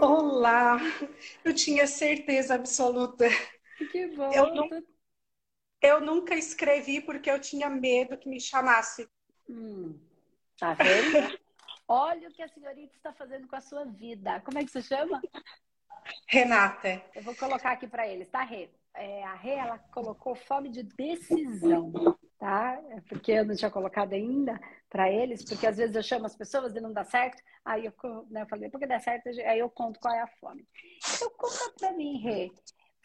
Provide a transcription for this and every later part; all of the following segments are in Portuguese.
Olá, eu tinha certeza absoluta. Que bom. Eu, não, eu nunca escrevi porque eu tinha medo que me chamasse. Hum, tá vendo? Olha o que a senhorita está fazendo com a sua vida. Como é que se chama? Renata. Eu vou colocar aqui para eles, tá, Rê? É, a Rê, ela colocou fome de decisão, tá? É porque eu não tinha colocado ainda para eles, porque às vezes eu chamo as pessoas e não dá certo, aí eu, né, eu falei, porque dá certo, aí eu conto qual é a fome. Então, conta para mim, Rê.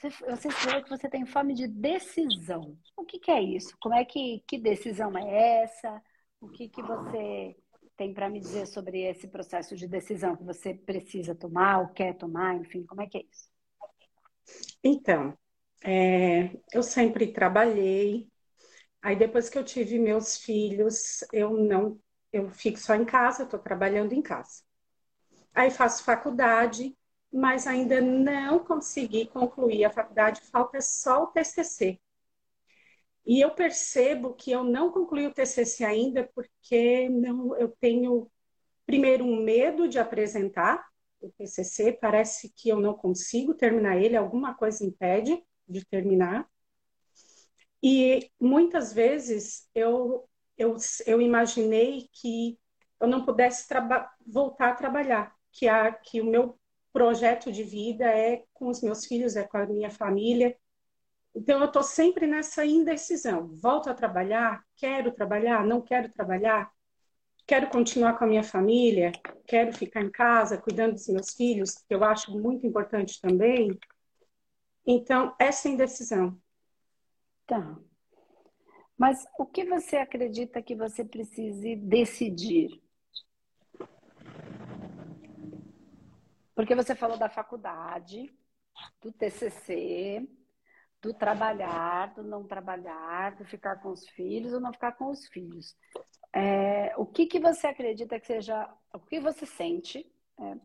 Você, falou que você tem fome de decisão. O que, que é isso? Como é que, que decisão é essa? O que, que você tem para me dizer sobre esse processo de decisão que você precisa tomar ou quer tomar, enfim, como é que é isso? Então, é, eu sempre trabalhei. Aí depois que eu tive meus filhos, eu não, eu fico só em casa, estou trabalhando em casa. Aí faço faculdade, mas ainda não consegui concluir a faculdade, falta só o TCC. E eu percebo que eu não concluí o TCC ainda porque não, eu tenho, primeiro, um medo de apresentar o TCC, parece que eu não consigo terminar ele, alguma coisa impede de terminar. E muitas vezes eu, eu, eu imaginei que eu não pudesse voltar a trabalhar, que, a, que o meu projeto de vida é com os meus filhos, é com a minha família, então, eu estou sempre nessa indecisão. Volto a trabalhar? Quero trabalhar? Não quero trabalhar? Quero continuar com a minha família? Quero ficar em casa cuidando dos meus filhos, que eu acho muito importante também. Então, essa indecisão. Tá. Mas o que você acredita que você precise decidir? Porque você falou da faculdade, do TCC, do trabalhar, do não trabalhar, do ficar com os filhos ou não ficar com os filhos. É, o que, que você acredita que seja, o que você sente é,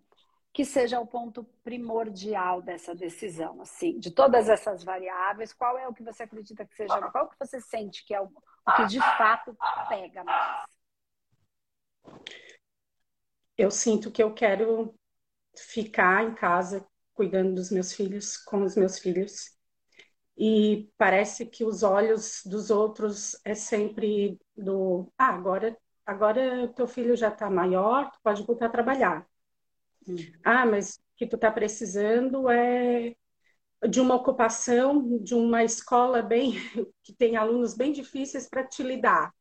que seja o ponto primordial dessa decisão, assim, de todas essas variáveis, qual é o que você acredita que seja, qual que você sente que é o, o que de fato pega mais? Eu sinto que eu quero ficar em casa cuidando dos meus filhos, com os meus filhos, e parece que os olhos dos outros é sempre do ah, agora agora teu filho já está maior, tu pode voltar a trabalhar. Hum. Ah, mas o que tu está precisando é de uma ocupação, de uma escola bem que tem alunos bem difíceis para te lidar.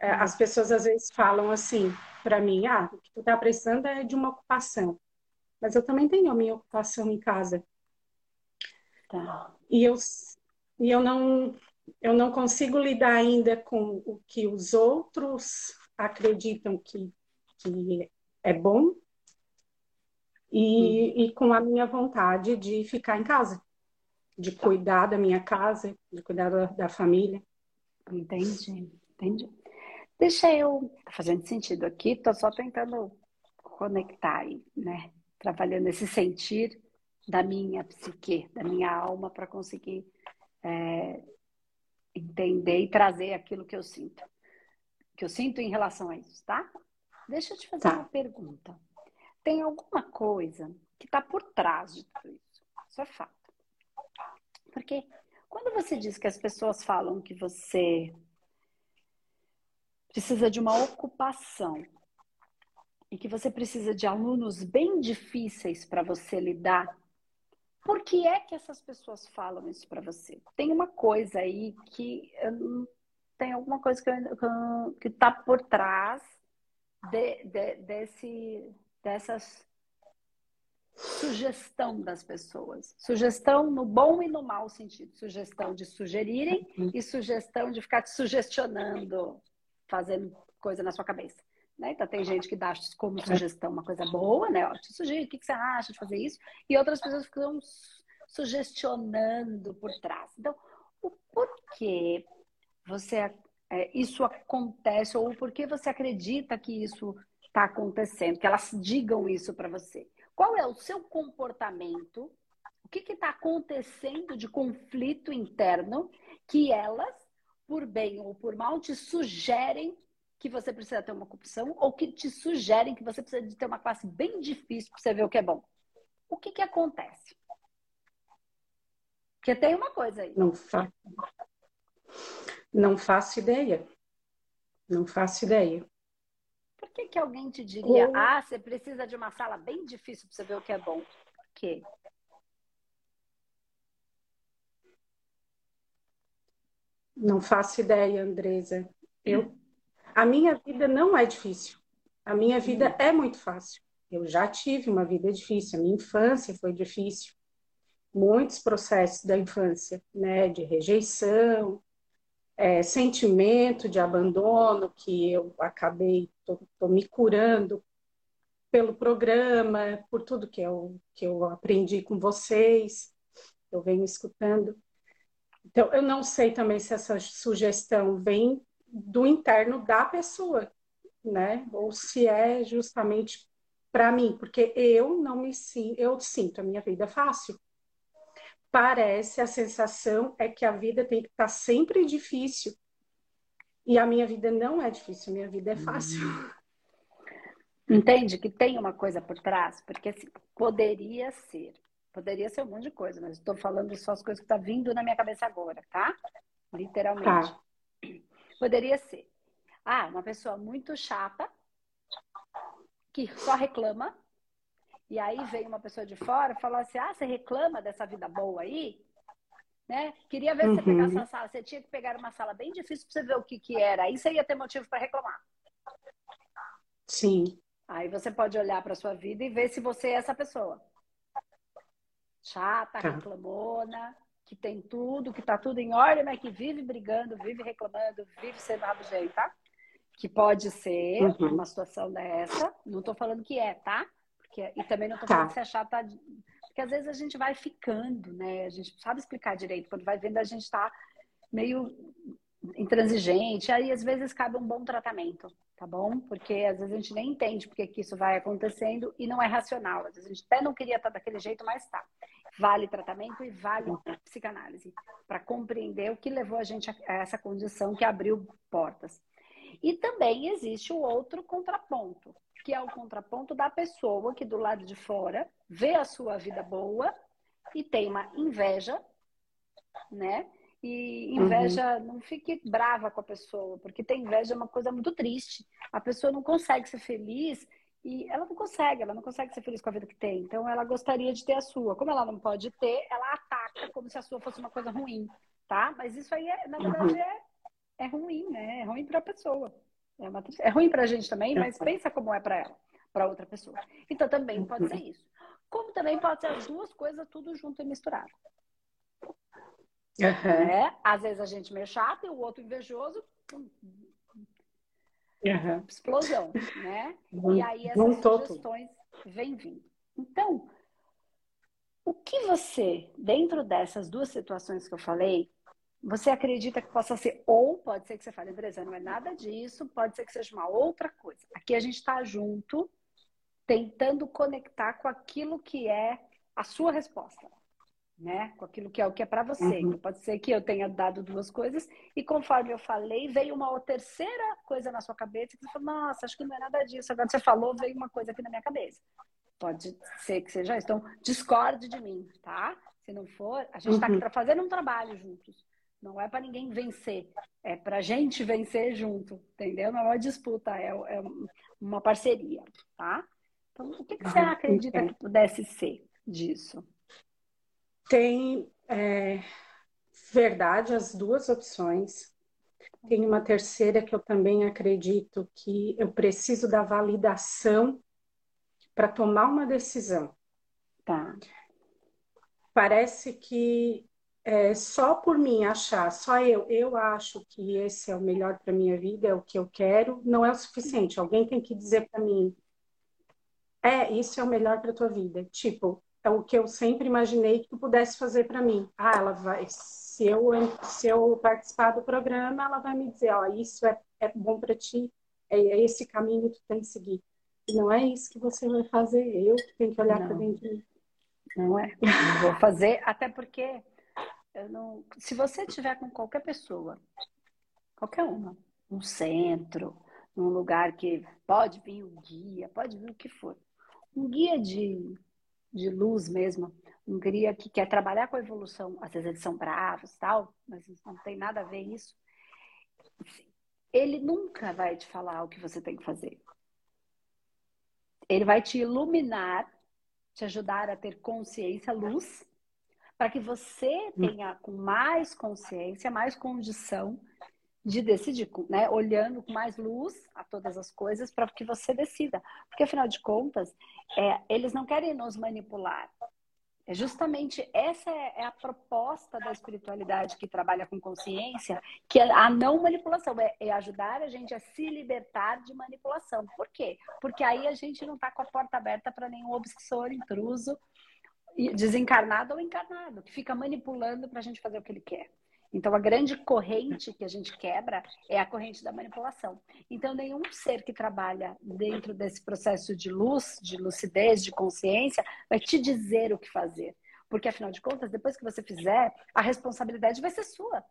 É, as pessoas às vezes falam assim para mim, ah, o que tu está precisando é de uma ocupação. Mas eu também tenho a minha ocupação em casa. Tá. E eu, e eu não eu não consigo lidar ainda com o que os outros acreditam que, que é bom e, hum. e com a minha vontade de ficar em casa, de cuidar da minha casa, de cuidar da, da família. Entendi, entendi. Deixa eu. Tá fazendo sentido aqui, tô só tentando conectar aí, né? Trabalhando esse sentir da minha psique, da minha alma, para conseguir é, entender e trazer aquilo que eu sinto. Que eu sinto em relação a isso, tá? Deixa eu te fazer tá. uma pergunta. Tem alguma coisa que está por trás de tudo isso? Isso é fato. Porque quando você diz que as pessoas falam que você precisa de uma ocupação e que você precisa de alunos bem difíceis para você lidar, por que é que essas pessoas falam isso para você? Tem uma coisa aí que tem alguma coisa que está por trás de, de, desse, dessas sugestão das pessoas. Sugestão no bom e no mau sentido. Sugestão de sugerirem uhum. e sugestão de ficar te sugestionando, fazendo coisa na sua cabeça. Né? Então, tem gente que dá como sugestão uma coisa boa, né? Ó, te sugiro, o que, que você acha de fazer isso? E outras pessoas ficam sugestionando por trás. Então, o porquê você, é, isso acontece ou por que você acredita que isso está acontecendo, que elas digam isso para você? Qual é o seu comportamento? O que está acontecendo de conflito interno que elas, por bem ou por mal, te sugerem que você precisa ter uma corrupção ou que te sugerem que você precisa de ter uma classe bem difícil para você ver o que é bom. O que, que acontece? Porque tem uma coisa aí. Não, fa... Não faço ideia. Não faço ideia. Que, que alguém te diria, ah, você precisa de uma sala bem difícil para você ver o que é bom? Por quê? Não faço ideia, Andresa. Eu, a minha vida não é difícil. A minha vida hum. é muito fácil. Eu já tive uma vida difícil. A minha infância foi difícil. Muitos processos da infância, né, de rejeição, é, sentimento de abandono que eu acabei tô, me curando pelo programa, por tudo que eu, que eu aprendi com vocês, eu venho escutando. Então, eu não sei também se essa sugestão vem do interno da pessoa, né? Ou se é justamente para mim, porque eu não me sinto, eu sinto a minha vida fácil. Parece a sensação é que a vida tem que estar sempre difícil. E a minha vida não é difícil, a minha vida é fácil. Entende que tem uma coisa por trás? Porque assim, poderia ser Poderia ser um monte de coisa, mas estou falando só as coisas que estão tá vindo na minha cabeça agora, tá? Literalmente. Tá. Poderia ser. Ah, uma pessoa muito chata, que só reclama, e aí vem uma pessoa de fora e fala assim: ah, você reclama dessa vida boa aí? Né? Queria ver uhum. você pegar essa sala. Você tinha que pegar uma sala bem difícil para você ver o que, que era. Aí você ia ter motivo para reclamar. Sim. Aí você pode olhar para sua vida e ver se você é essa pessoa chata, tá. reclamona, que tem tudo, que tá tudo em ordem, mas que vive brigando, vive reclamando, vive sendo rabugento, tá? Que pode ser uhum. uma situação dessa. Não tô falando que é, tá? Porque, e também não tô tá. falando que é chata. Porque às vezes a gente vai ficando, né? A gente sabe explicar direito. Quando vai vendo, a gente tá meio intransigente. Aí às vezes cabe um bom tratamento, tá bom? Porque às vezes a gente nem entende porque que isso vai acontecendo e não é racional. Às vezes a gente até não queria estar daquele jeito, mas tá. Vale tratamento e vale psicanálise para compreender o que levou a gente a essa condição que abriu portas. E também existe o outro contraponto, que é o contraponto da pessoa que do lado de fora vê a sua vida boa e tem uma inveja, né? E inveja, uhum. não fique brava com a pessoa, porque ter inveja é uma coisa muito triste. A pessoa não consegue ser feliz e ela não consegue, ela não consegue ser feliz com a vida que tem. Então ela gostaria de ter a sua. Como ela não pode ter, ela ataca como se a sua fosse uma coisa ruim, tá? Mas isso aí, é, na verdade, uhum. é, é ruim, né? É ruim para a pessoa. É, uma, é ruim para a gente também, mas pensa como é para ela, para outra pessoa. Então também pode ser isso. Como também pode ser as duas coisas tudo junto e misturado. Uhum. Né? Às vezes a gente meio chato e o outro invejoso. Uhum. Explosão, né? e aí essas sugestões vêm vindo. Então, o que você, dentro dessas duas situações que eu falei, você acredita que possa ser, ou pode ser que você fale, Andresa, não é nada disso, pode ser que seja uma outra coisa. Aqui a gente está junto, tentando conectar com aquilo que é a sua resposta né? Com aquilo que é o que é para você. Uhum. Então, pode ser que eu tenha dado duas coisas e conforme eu falei, veio uma terceira coisa na sua cabeça que você falou, nossa, acho que não é nada disso. Agora você falou, veio uma coisa aqui na minha cabeça. Pode ser que seja isso. Então, discorde de mim, tá? Se não for, a gente está uhum. aqui para fazer um trabalho juntos. Não é para ninguém vencer, é para gente vencer junto, entendeu? Não é uma disputa, é, é uma parceria, tá? Então, o que, que você acredita que pudesse ser disso? Tem é, verdade as duas opções. Tem uma terceira que eu também acredito que eu preciso da validação para tomar uma decisão. Tá. Parece que é, só por mim achar, só eu, eu acho que esse é o melhor para minha vida, é o que eu quero, não é o suficiente. Alguém tem que dizer para mim, é, isso é o melhor para tua vida. Tipo, é o que eu sempre imaginei que tu pudesse fazer para mim. Ah, ela vai, se eu, se eu participar do programa, ela vai me dizer, ó, isso é, é bom para ti, é, é, esse caminho que tu tem que seguir. E não é isso que você vai fazer, eu tenho que olhar para dentro de mim. Não é. Não vou fazer, até porque não, se você tiver com qualquer pessoa, qualquer uma, um centro, num lugar que pode vir um guia, pode vir o que for, um guia de, de luz mesmo, um guia que quer trabalhar com a evolução, às vezes eles são bravos tal, mas não tem nada a ver isso. Ele nunca vai te falar o que você tem que fazer. Ele vai te iluminar, te ajudar a ter consciência, luz, para que você tenha com mais consciência, mais condição de decidir, né? Olhando com mais luz a todas as coisas para que você decida. Porque, afinal de contas, é, eles não querem nos manipular. É justamente essa é, é a proposta da espiritualidade que trabalha com consciência, que é a não manipulação, é, é ajudar a gente a se libertar de manipulação. Por quê? Porque aí a gente não está com a porta aberta para nenhum obsessor, intruso, desencarnado ou encarnado, que fica manipulando para a gente fazer o que ele quer. Então, a grande corrente que a gente quebra é a corrente da manipulação. Então, nenhum ser que trabalha dentro desse processo de luz, de lucidez, de consciência, vai te dizer o que fazer. Porque, afinal de contas, depois que você fizer, a responsabilidade vai ser sua.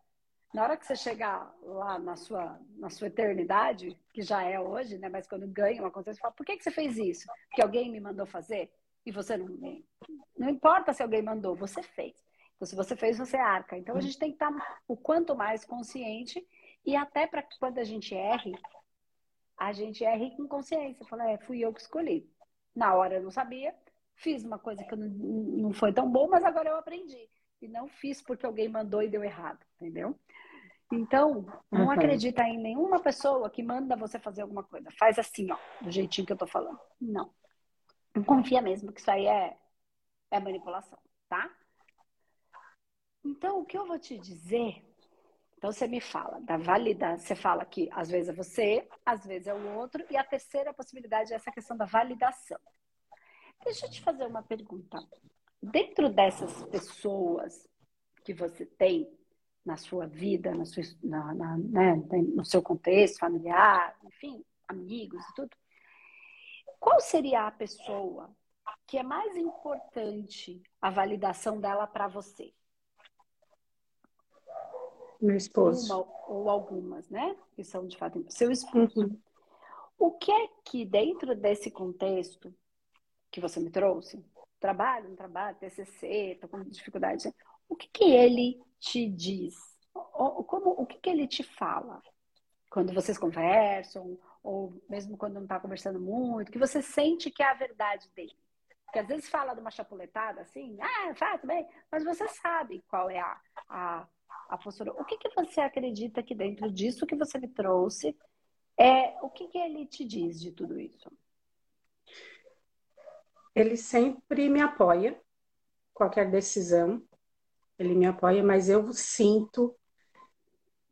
Na hora que você chegar lá na sua, na sua eternidade, que já é hoje, né? Mas quando ganha uma consciência, você fala, por que, que você fez isso? Porque alguém me mandou fazer? E você não... Não importa se alguém mandou, você fez. Então, se você fez, você arca. Então, a gente tem que estar o quanto mais consciente e até para que quando a gente erre, a gente erre com consciência. Fala, é, fui eu que escolhi. Na hora eu não sabia, fiz uma coisa que não, não foi tão boa, mas agora eu aprendi. E não fiz porque alguém mandou e deu errado, entendeu? Então, não uhum. acredita em nenhuma pessoa que manda você fazer alguma coisa. Faz assim, ó, do jeitinho que eu tô falando. Não. Não confia mesmo que isso aí é, é manipulação, tá? Então, o que eu vou te dizer? Então, você me fala da validação. Você fala que às vezes é você, às vezes é o outro, e a terceira possibilidade é essa questão da validação. Deixa eu te fazer uma pergunta. Dentro dessas pessoas que você tem na sua vida, na sua, na, na, né, no seu contexto familiar, enfim, amigos e tudo, qual seria a pessoa que é mais importante a validação dela para você? Meu esposo. Uma ou algumas, né? Que são de fato. Seu esposo. Uhum. O que é que, dentro desse contexto que você me trouxe, trabalho, não trabalho, TCC, tô com dificuldade, o que, que ele te diz? O, como, o que, que ele te fala? Quando vocês conversam, ou mesmo quando não está conversando muito, que você sente que é a verdade dele. Porque às vezes fala de uma chapuletada assim, ah, fato bem, mas você sabe qual é a, a a postura. O que, que você acredita que dentro disso que você me trouxe, é o que, que ele te diz de tudo isso? Ele sempre me apoia, qualquer decisão, ele me apoia, mas eu sinto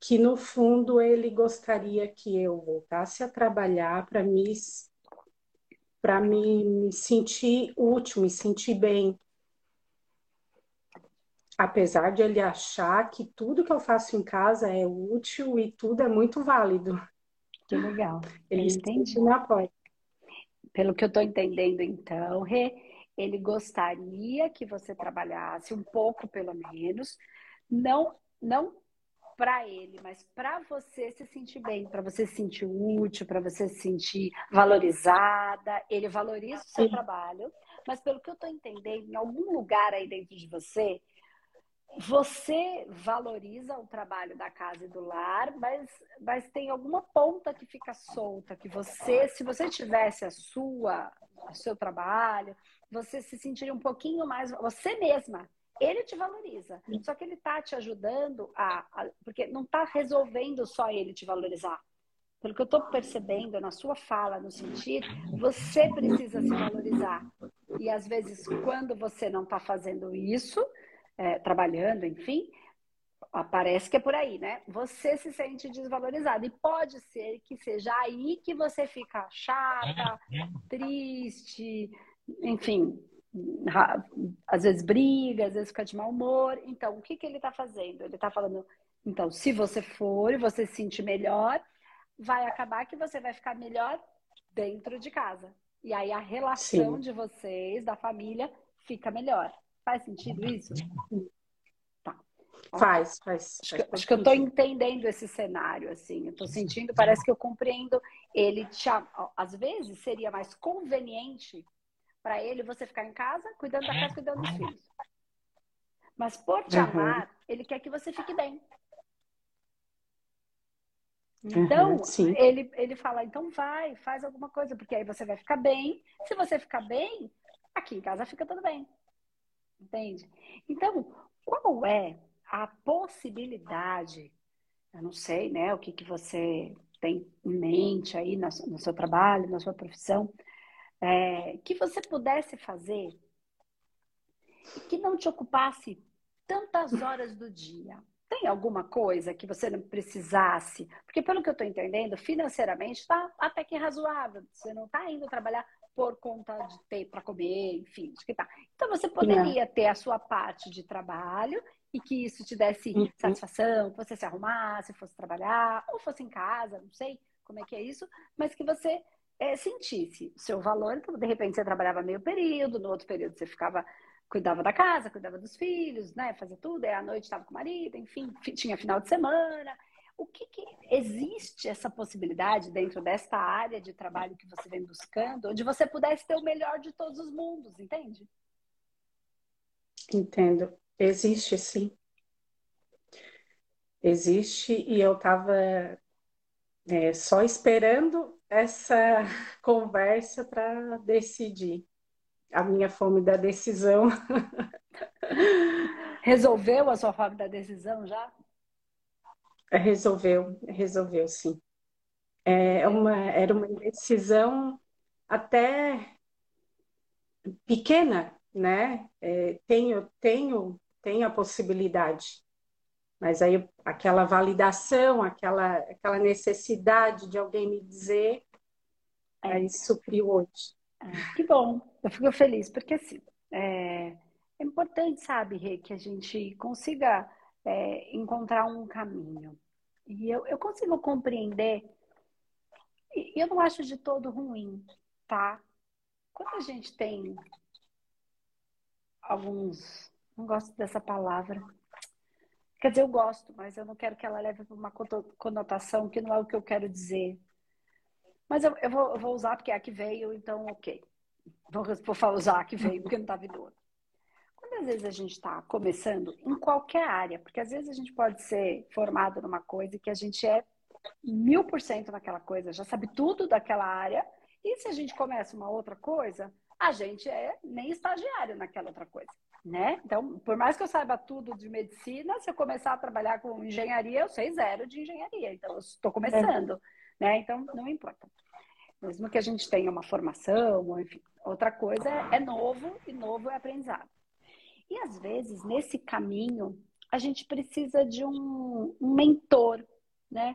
que no fundo ele gostaria que eu voltasse a trabalhar para me para me, me sentir útil, me sentir bem, apesar de ele achar que tudo que eu faço em casa é útil e tudo é muito válido. Que legal. Ele Entendi. me apoia. Pelo que eu estou entendendo, então, Rê, ele gostaria que você trabalhasse um pouco, pelo menos, não, não para ele, mas para você se sentir bem, para você se sentir útil, para você se sentir valorizada. Ele valoriza o seu trabalho, mas pelo que eu estou entendendo, em algum lugar aí dentro de você, você valoriza o trabalho da casa e do lar, mas, mas tem alguma ponta que fica solta, que você, se você tivesse a sua, o seu trabalho, você se sentiria um pouquinho mais, você mesma, ele te valoriza, só que ele está te ajudando a, a porque não está resolvendo só ele te valorizar. Pelo que eu estou percebendo na sua fala, no sentido, você precisa se valorizar. E às vezes, quando você não está fazendo isso, é, trabalhando, enfim, parece que é por aí, né? Você se sente desvalorizado. E pode ser que seja aí que você fica chata, triste, enfim, às vezes briga, às vezes fica de mau humor. Então, o que, que ele está fazendo? Ele está falando, então, se você for e você se sentir melhor, vai acabar que você vai ficar melhor dentro de casa. E aí a relação Sim. de vocês, da família, fica melhor. Faz sentido isso? Tá. Faz, faz. Acho, que, acho que eu estou entendendo esse cenário, assim. Eu estou sentindo, parece que eu compreendo ele. Te, às vezes seria mais conveniente para ele você ficar em casa, cuidando da casa, cuidando dos filhos. Mas por te uhum. amar, ele quer que você fique bem. Então, uhum, ele, ele fala, então vai, faz alguma coisa, porque aí você vai ficar bem. Se você ficar bem, aqui em casa fica tudo bem. Entende? Então, qual é a possibilidade, eu não sei, né, o que, que você tem em mente aí no, no seu trabalho, na sua profissão, é, que você pudesse fazer e que não te ocupasse tantas horas do dia? Tem alguma coisa que você não precisasse? Porque, pelo que eu estou entendendo, financeiramente está até que razoável. Você não está indo trabalhar por conta de ter para comer, enfim, acho que tá. Então, você poderia ter a sua parte de trabalho e que isso te desse uhum. satisfação, que você se arrumasse, fosse trabalhar, ou fosse em casa, não sei como é que é isso, mas que você é, sentisse o seu valor. Então, de repente, você trabalhava meio período, no outro período você ficava, cuidava da casa, cuidava dos filhos, né? Fazia tudo, aí à noite estava com o marido, enfim, tinha final de semana. O que, que existe essa possibilidade dentro desta área de trabalho que você vem buscando, onde você pudesse ter o melhor de todos os mundos, entende? Entendo. Existe, sim. Existe, e eu estava é, só esperando essa conversa para decidir. A minha fome da decisão. Resolveu a sua fome da decisão já? Resolveu, resolveu, sim. É uma, era uma decisão até pequena, né? É, tenho, tenho tem a possibilidade. Mas aí aquela validação, aquela, aquela necessidade de alguém me dizer, é. aí supriu hoje. É, que bom, eu fico feliz, porque assim, é, é importante, sabe, Rê, que a gente consiga é, encontrar um caminho. E eu, eu consigo compreender, e eu não acho de todo ruim, tá? Quando a gente tem alguns não gosto dessa palavra. Quer dizer, eu gosto, mas eu não quero que ela leve para uma conotação que não é o que eu quero dizer. Mas eu, eu, vou, eu vou, usar porque é a que veio, então ok. Vou, vou usar a que veio, porque não está vindo outra. Quando às vezes a gente está começando em qualquer área, porque às vezes a gente pode ser formado numa coisa que a gente é mil por cento naquela coisa, já sabe tudo daquela área, e se a gente começa uma outra coisa, a gente é nem estagiário naquela outra coisa né? Então, por mais que eu saiba tudo de medicina, se eu começar a trabalhar com engenharia, eu sei zero de engenharia. Então, eu estou começando, é. né? Então, não importa. Mesmo que a gente tenha uma formação, enfim, outra coisa é, é novo e novo é aprendizado. E às vezes, nesse caminho, a gente precisa de um, um mentor, né?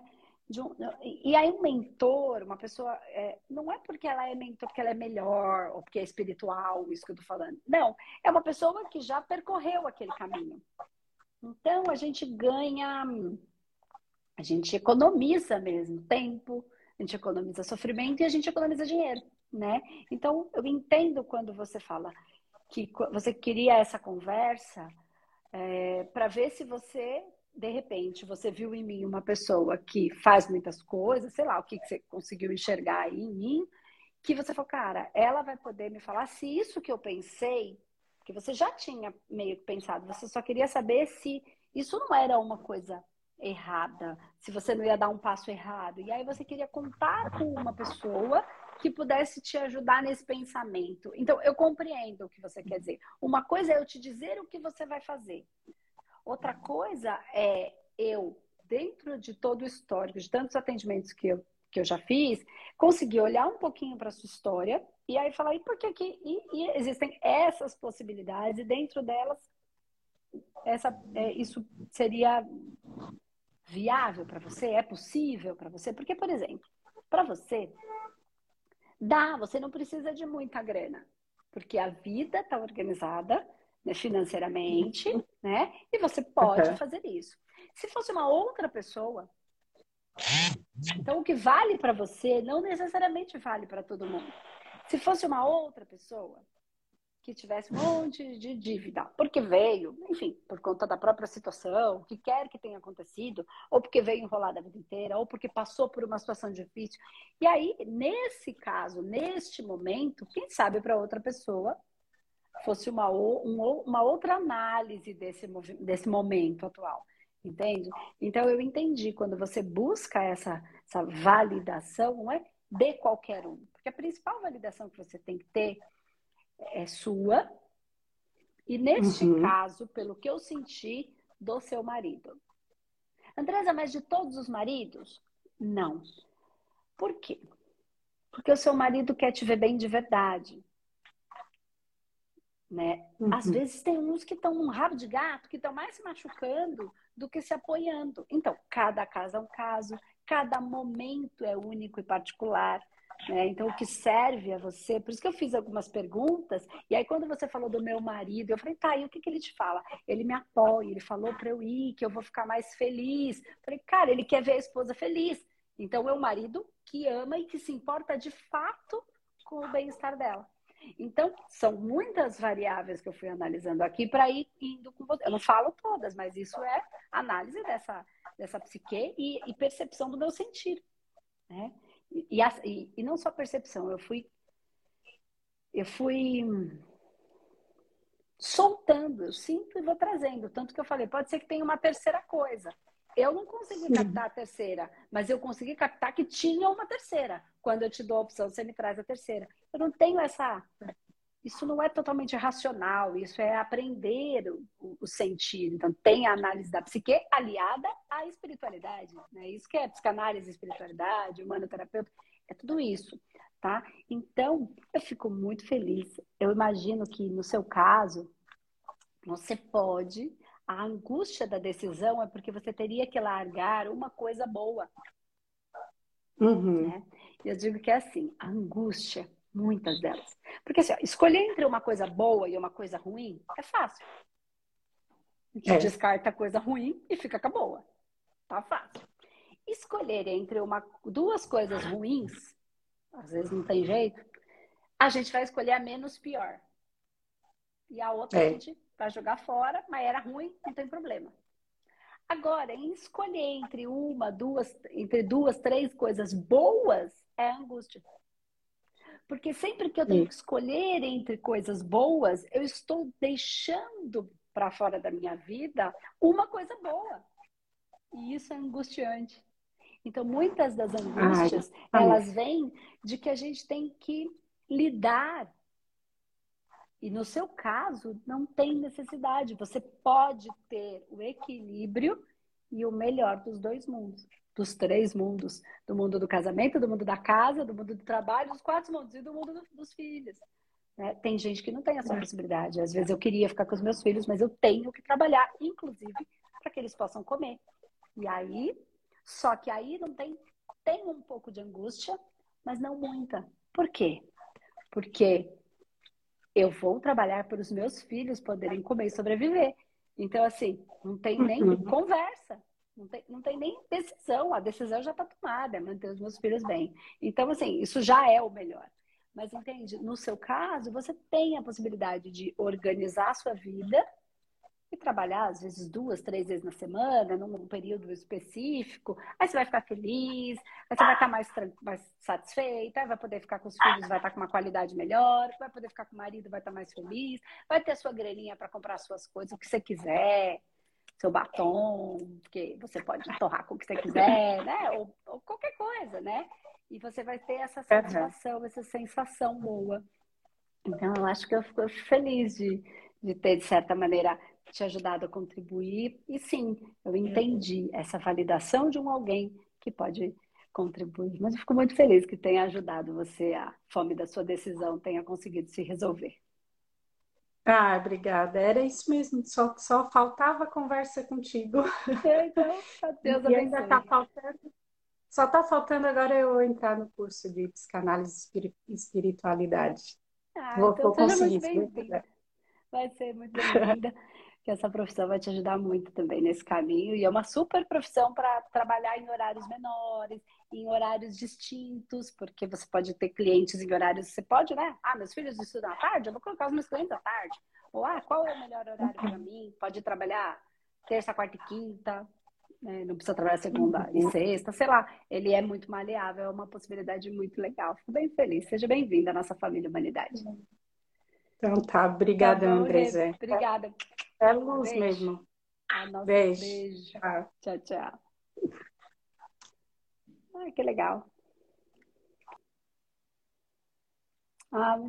Um, e aí um mentor, uma pessoa, é, não é porque ela é mentor, porque ela é melhor, ou porque é espiritual, isso que eu tô falando. Não, é uma pessoa que já percorreu aquele caminho. Então a gente ganha, a gente economiza mesmo tempo, a gente economiza sofrimento e a gente economiza dinheiro, né? Então eu entendo quando você fala que você queria essa conversa é, para ver se você de repente você viu em mim uma pessoa que faz muitas coisas, sei lá, o que, você conseguiu enxergar aí em mim, que você falou, cara, ela vai poder me falar se isso que eu pensei, que você já tinha meio que pensado, você só queria saber se isso não era uma coisa errada, se você não ia dar um passo errado. E aí você queria contar com uma pessoa que pudesse te ajudar nesse pensamento. Então, eu compreendo o que você quer dizer. Uma coisa é eu te dizer o que você vai fazer. Outra coisa é eu, dentro de todo o histórico, de tantos atendimentos que eu, que eu já fiz, conseguir olhar um pouquinho para a sua história e aí falar, e por que que e, e existem essas possibilidades e dentro delas essa, é, isso seria viável para você? É possível para você? Porque, por exemplo, para você, dá, você não precisa de muita grana, porque a vida está organizada né, financeiramente, né? E você pode uhum. fazer isso. Se fosse uma outra pessoa, então o que vale para você não necessariamente vale para todo mundo. Se fosse uma outra pessoa, que tivesse um monte de dívida, porque veio, enfim, por conta da própria situação, o que quer que tenha acontecido, ou porque veio enrolada a vida inteira, ou porque passou por uma situação difícil. E aí, nesse caso, neste momento, quem sabe para outra pessoa fosse uma, uma outra análise desse, desse momento atual. Entende? Então eu entendi quando você busca essa, essa validação, não é de qualquer um. Porque a principal validação que você tem que ter é sua. E neste uhum. caso, pelo que eu senti, do seu marido. Andresa, mas de todos os maridos? Não. Por quê? Porque o seu marido quer te ver bem de verdade. Né? Uhum. Às vezes tem uns que estão um rabo de gato, que estão mais se machucando do que se apoiando. Então, cada caso é um caso, cada momento é único e particular. Né? Então, o que serve a você, por isso que eu fiz algumas perguntas, e aí quando você falou do meu marido, eu falei, tá, e o que, que ele te fala? Ele me apoia, ele falou para eu ir, que eu vou ficar mais feliz. Eu falei, cara, ele quer ver a esposa feliz. Então, é o marido que ama e que se importa de fato com o bem-estar dela. Então, são muitas variáveis que eu fui analisando aqui para ir indo com você. Eu não falo todas, mas isso é análise dessa, dessa psique e, e percepção do meu sentir. Né? E, e, e, não só percepção, eu fui. Eu fui soltando, eu sinto e vou trazendo. Tanto que eu falei, pode ser que tenha uma terceira coisa. Eu não consegui Sim. captar a terceira, mas eu consegui captar que tinha uma terceira. Quando eu te dou a opção, você me traz a terceira. Eu não tenho essa. Isso não é totalmente racional, isso é aprender o, o sentir. Então, tem a análise da psique aliada à espiritualidade. Né? Isso que é psicanálise, espiritualidade, humanoterapeuta, é tudo isso. Tá? Então, eu fico muito feliz. Eu imagino que no seu caso, você pode a angústia da decisão é porque você teria que largar uma coisa boa. Uhum. Né? Eu digo que é assim, a angústia, muitas delas. Porque assim, escolher entre uma coisa boa e uma coisa ruim é fácil. A gente é. descarta a coisa ruim e fica com a boa. Tá fácil. Escolher entre uma, duas coisas ruins, às vezes não tem jeito, a gente vai escolher a menos pior. E a outra é. a gente vai jogar fora, mas era ruim, não tem problema. Agora, em escolher entre uma, duas, entre duas, três coisas boas, é angústia. Porque sempre que eu tenho que escolher entre coisas boas, eu estou deixando para fora da minha vida uma coisa boa. E isso é angustiante. Então, muitas das angústias, Ai, elas vêm de que a gente tem que lidar e no seu caso, não tem necessidade. Você pode ter o equilíbrio e o melhor dos dois mundos, dos três mundos: do mundo do casamento, do mundo da casa, do mundo do trabalho, dos quatro mundos e do mundo do, dos filhos. Né? Tem gente que não tem essa é. possibilidade. Às vezes eu queria ficar com os meus filhos, mas eu tenho que trabalhar, inclusive, para que eles possam comer. E aí, só que aí não tem, tem um pouco de angústia, mas não muita. Por quê? Porque eu vou trabalhar para os meus filhos poderem comer e sobreviver. Então, assim, não tem nem uhum. conversa, não tem, não tem nem decisão. A decisão já está tomada, é manter os meus filhos bem. Então, assim, isso já é o melhor. Mas entende? No seu caso, você tem a possibilidade de organizar a sua vida e trabalhar, às vezes, duas, três vezes na semana, num período específico, aí você vai ficar feliz, aí você vai estar mais, mais satisfeita, vai poder ficar com os filhos, vai estar com uma qualidade melhor, vai poder ficar com o marido, vai estar mais feliz, vai ter a sua graninha para comprar suas coisas, o que você quiser, seu batom, que você pode torrar com o que você quiser, né? Ou, ou qualquer coisa, né? E você vai ter essa satisfação, uhum. essa sensação boa. Então, eu acho que eu fico feliz de, de ter, de certa maneira, te ajudado a contribuir. E sim, eu entendi essa validação de um alguém que pode contribuir. Mas eu fico muito feliz que tenha ajudado você, a fome da sua decisão tenha conseguido se resolver. Ah, obrigada. Era isso mesmo. Só, só faltava conversa contigo. É, então, Deus e ainda está faltando. Só está faltando agora eu entrar no curso de psicanálise e espiritualidade. Ah, vou, então vou conseguir. Vai ser muito bem-vinda. que essa profissão vai te ajudar muito também nesse caminho. E é uma super profissão para trabalhar em horários menores, em horários distintos, porque você pode ter clientes em horários. Você pode, né? Ah, meus filhos estudam à tarde, eu vou colocar os meus clientes à tarde. Ou, ah, qual é o melhor horário para mim? Pode trabalhar terça, quarta e quinta, né? não precisa trabalhar segunda e sexta, sei lá. Ele é muito maleável, é uma possibilidade muito legal. Fico bem feliz. Seja bem-vinda à nossa família Humanidade. Então tá, obrigada, tá André. Obrigada. É luz beijo. mesmo. beijo. beijo. Tchau, tchau. tchau. Ai, que legal. Ah,